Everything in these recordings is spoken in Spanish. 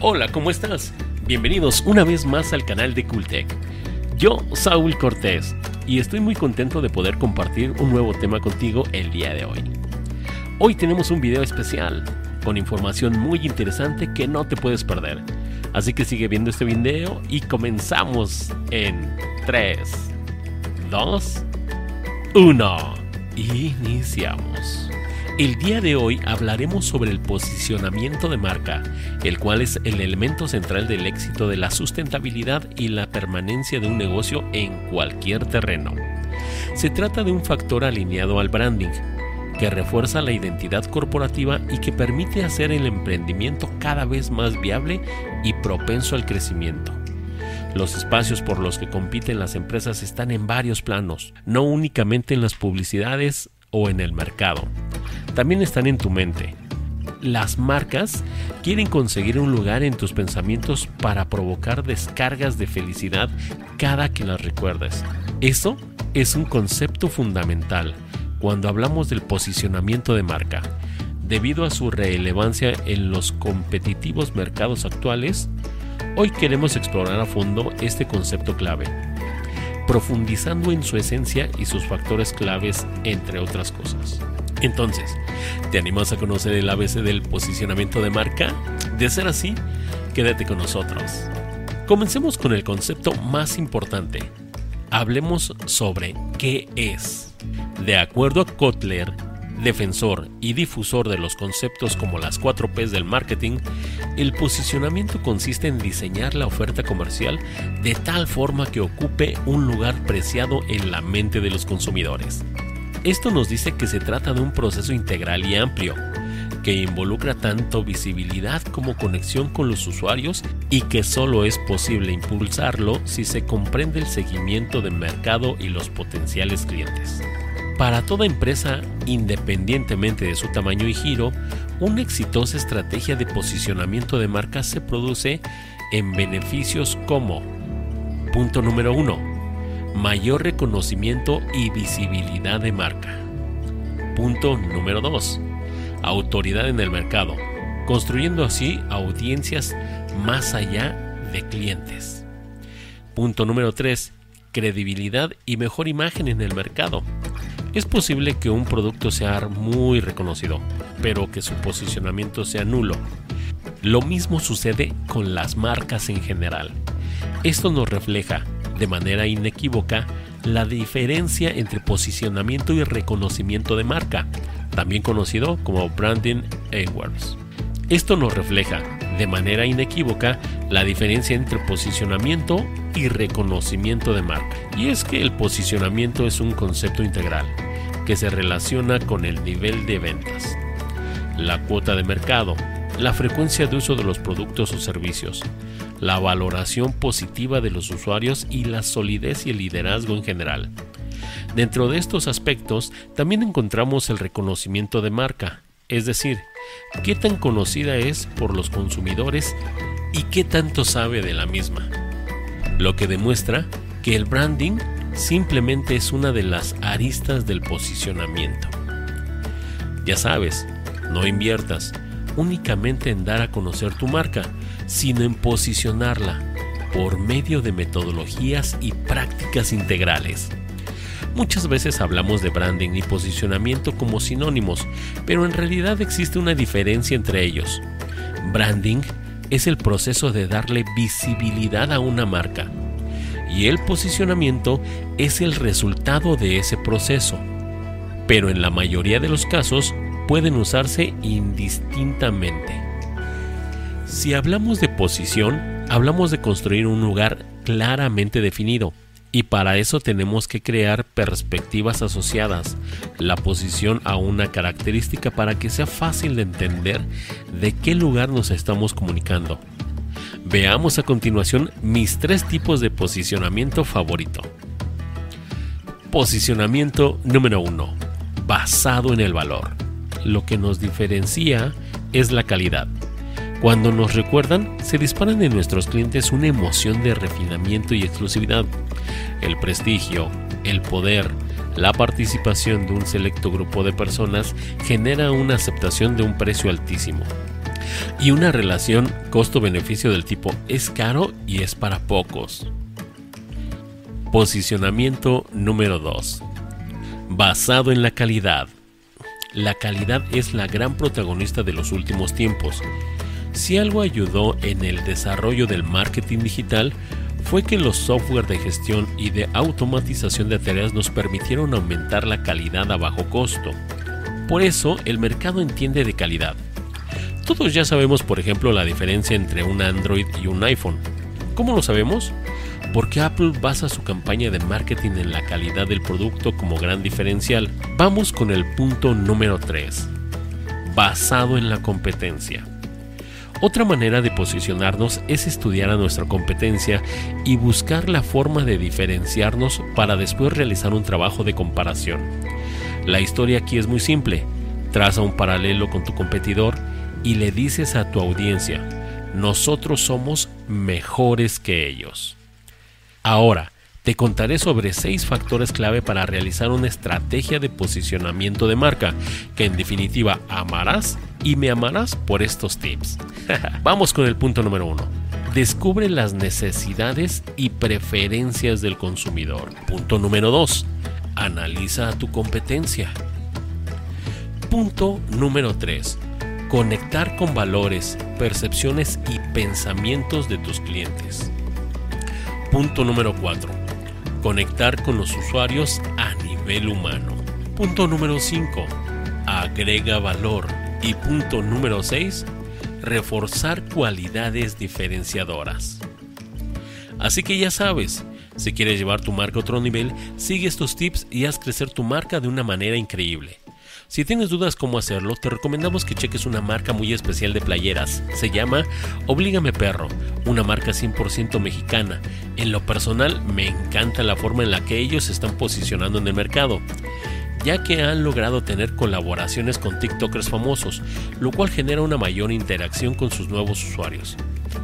Hola, ¿cómo estás? Bienvenidos una vez más al canal de Cultec. Yo, Saúl Cortés, y estoy muy contento de poder compartir un nuevo tema contigo el día de hoy. Hoy tenemos un video especial con información muy interesante que no te puedes perder. Así que sigue viendo este video y comenzamos en 3, 2, 1. Iniciamos. El día de hoy hablaremos sobre el posicionamiento de marca, el cual es el elemento central del éxito de la sustentabilidad y la permanencia de un negocio en cualquier terreno. Se trata de un factor alineado al branding, que refuerza la identidad corporativa y que permite hacer el emprendimiento cada vez más viable y propenso al crecimiento. Los espacios por los que compiten las empresas están en varios planos, no únicamente en las publicidades o en el mercado. También están en tu mente. Las marcas quieren conseguir un lugar en tus pensamientos para provocar descargas de felicidad cada que las recuerdes. Eso es un concepto fundamental cuando hablamos del posicionamiento de marca. Debido a su relevancia en los competitivos mercados actuales, hoy queremos explorar a fondo este concepto clave, profundizando en su esencia y sus factores claves, entre otras cosas. Entonces, ¿te animas a conocer el ABC del posicionamiento de marca? De ser así, quédate con nosotros. Comencemos con el concepto más importante. Hablemos sobre qué es. De acuerdo a Kotler, defensor y difusor de los conceptos como las 4 Ps del marketing, el posicionamiento consiste en diseñar la oferta comercial de tal forma que ocupe un lugar preciado en la mente de los consumidores. Esto nos dice que se trata de un proceso integral y amplio, que involucra tanto visibilidad como conexión con los usuarios y que solo es posible impulsarlo si se comprende el seguimiento de mercado y los potenciales clientes. Para toda empresa, independientemente de su tamaño y giro, una exitosa estrategia de posicionamiento de marca se produce en beneficios como punto número 1. Mayor reconocimiento y visibilidad de marca. Punto número 2. Autoridad en el mercado, construyendo así audiencias más allá de clientes. Punto número 3. Credibilidad y mejor imagen en el mercado es posible que un producto sea muy reconocido, pero que su posicionamiento sea nulo. Lo mismo sucede con las marcas en general. Esto nos refleja, de manera inequívoca, la diferencia entre posicionamiento y reconocimiento de marca, también conocido como branding awareness. Esto nos refleja, de manera inequívoca, la diferencia entre posicionamiento y reconocimiento de marca. Y es que el posicionamiento es un concepto integral que se relaciona con el nivel de ventas, la cuota de mercado, la frecuencia de uso de los productos o servicios, la valoración positiva de los usuarios y la solidez y el liderazgo en general. Dentro de estos aspectos también encontramos el reconocimiento de marca, es decir, qué tan conocida es por los consumidores y qué tanto sabe de la misma, lo que demuestra que el branding simplemente es una de las aristas del posicionamiento. Ya sabes, no inviertas únicamente en dar a conocer tu marca, sino en posicionarla por medio de metodologías y prácticas integrales. Muchas veces hablamos de branding y posicionamiento como sinónimos, pero en realidad existe una diferencia entre ellos. Branding es el proceso de darle visibilidad a una marca y el posicionamiento es el resultado de ese proceso, pero en la mayoría de los casos pueden usarse indistintamente. Si hablamos de posición, hablamos de construir un lugar claramente definido, y para eso tenemos que crear perspectivas asociadas, la posición a una característica para que sea fácil de entender de qué lugar nos estamos comunicando. Veamos a continuación mis tres tipos de posicionamiento favorito. Posicionamiento número 1. Basado en el valor. Lo que nos diferencia es la calidad. Cuando nos recuerdan, se disparan en nuestros clientes una emoción de refinamiento y exclusividad. El prestigio, el poder, la participación de un selecto grupo de personas genera una aceptación de un precio altísimo. y una relación costo-beneficio del tipo es caro y es para pocos. Posicionamiento número 2. Basado en la calidad. La calidad es la gran protagonista de los últimos tiempos. Si algo ayudó en el desarrollo del marketing digital, fue que los software de gestión y de automatización de tareas nos permitieron aumentar la calidad a bajo costo. Por eso el mercado entiende de calidad. Todos ya sabemos, por ejemplo, la diferencia entre un Android y un iPhone. ¿Cómo lo sabemos? Porque Apple basa su campaña de marketing en la calidad del producto como gran diferencial. Vamos con el punto número 3. Basado en la competencia. Otra manera de posicionarnos es estudiar a nuestra competencia y buscar la forma de diferenciarnos para después realizar un trabajo de comparación. La historia aquí es muy simple. Traza un paralelo con tu competidor y le dices a tu audiencia, nosotros somos mejores que ellos. Ahora, te contaré sobre seis factores clave para realizar una estrategia de posicionamiento de marca, que en definitiva amarás y me amarás por estos tips. Vamos con el punto número uno. Descubre las necesidades y preferencias del consumidor. Punto número 2. Analiza a tu competencia. Punto número 3. Conectar con valores, percepciones y pensamientos de tus clientes. Punto número 4 Conectar con los usuarios a nivel humano. Punto número 5. Agrega valor. Y punto número 6. Reforzar cualidades diferenciadoras. Así que ya sabes, si quieres llevar tu marca a otro nivel, sigue estos tips y haz crecer tu marca de una manera increíble. Si tienes dudas cómo hacerlo, te recomendamos que cheques una marca muy especial de playeras. Se llama Oblígame Perro, una marca 100% mexicana. En lo personal, me encanta la forma en la que ellos se están posicionando en el mercado ya que han logrado tener colaboraciones con TikTokers famosos, lo cual genera una mayor interacción con sus nuevos usuarios.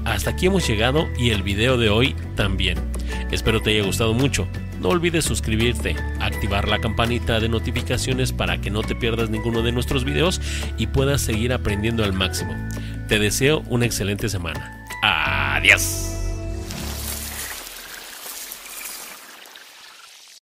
Hasta aquí hemos llegado y el video de hoy también. Espero te haya gustado mucho. No olvides suscribirte, activar la campanita de notificaciones para que no te pierdas ninguno de nuestros videos y puedas seguir aprendiendo al máximo. Te deseo una excelente semana. Adiós.